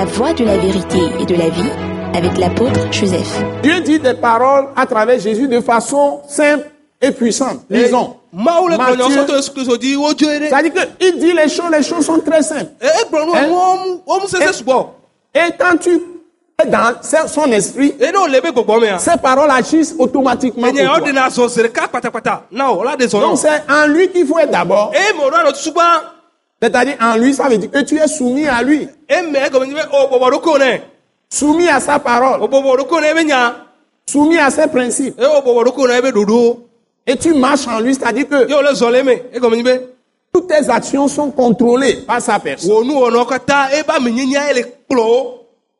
La voie de la vérité et de la vie avec l'apôtre Joseph. Dieu dit des paroles à travers Jésus de façon simple et puissante. Lisons. C'est-à-dire qu'il dit les choses, les choses sont très simples. e egblɔ nu Hein? sugbɔ Et quand tu es dans son esprit, mea ces paroles agissent automatiquement pour toi. Donc c'est en lui qu'il faut être d'abord. C'est-à-dire en lui, ça veut dire que tu es soumis à lui, eme egɔme nyi be o bɔbɔ ɖokeo nɛ soumis à sa parole, o bɔbɔ ɖokeo nɛ ebe nya soumis à ses principes. eye o bɔbɔ ɖokeo nɛ ebe ɖoɖo Et tu marches en lui, c'est-à-dire que be toutes tes actions sont contrôlées par sa personne.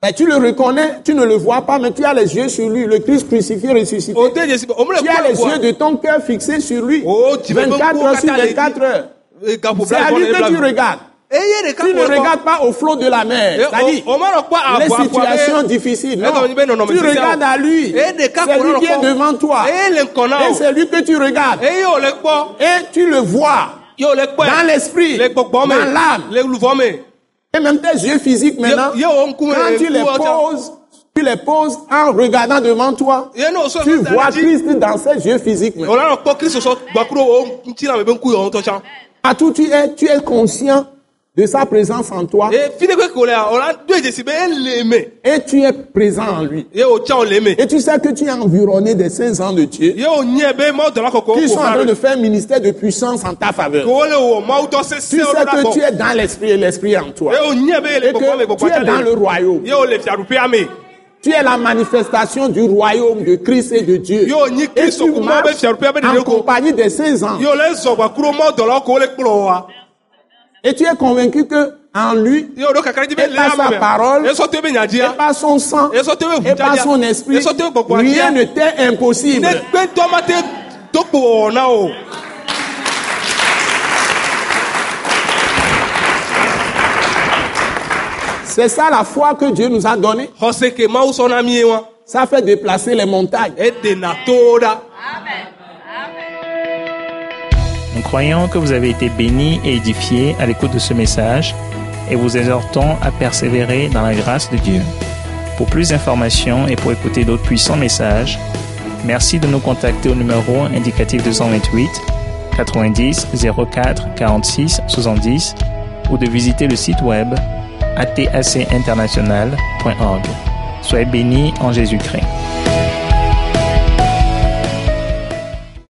Mais tu le reconnais, tu ne le vois pas, mais tu as les yeux sur lui, le Christ crucifié, ressuscité. Tu as les yeux de ton cœur fixés sur lui. Oh, tu veux 24 beaucoup heures sur Qatar, 24 heures. C'est à lui que tu regardes. eye ɖeka Tu ne regardes pas au flot de la mer. Eh, C'est-à-dire, les situations difficiles. Eh, non, tu regardes à lui. Eh, C'est lui qui est devant toi. Et c'est lui que tu regardes. Et tu le vois dans l'esprit, dans l'âme. Et même tes yeux physiques maintenant, quand tu les poses, tu les poses en regardant devant toi. Tu vois Christ dans ses yeux physiques. maintenant. Partout tu es, tu es conscient de sa présence en toi et tu es présent en lui. Et tu sais que tu es environné des saints ans de Dieu qui sont en train de faire ministère de puissance en ta faveur. Tu sais que tu es dans l'esprit et l'esprit en toi. Et que tu es dans le royaume. Tu es la manifestation du royaume de Christ et de Dieu. Et tu marches en compagnie des saints wa Et tu es convaincu que en lui, Et par sa parole, et dzia par son sang, Et par Jadia. son esprit, Gbogbo rien ne t'est impossible. C'est ça la foi que Dieu nous a donnée. wa Ça fait déplacer les montagnes. Nous croyons que vous avez été bénis et édifiés à l'écoute de ce message et vous exhortons à persévérer dans la grâce de Dieu. Pour plus d'informations et pour écouter d'autres puissants messages, merci de nous contacter au numéro indicatif 228 90 04 46 70 ou de visiter le site web atacinternational.org. Soyez bénis en Jésus-Christ.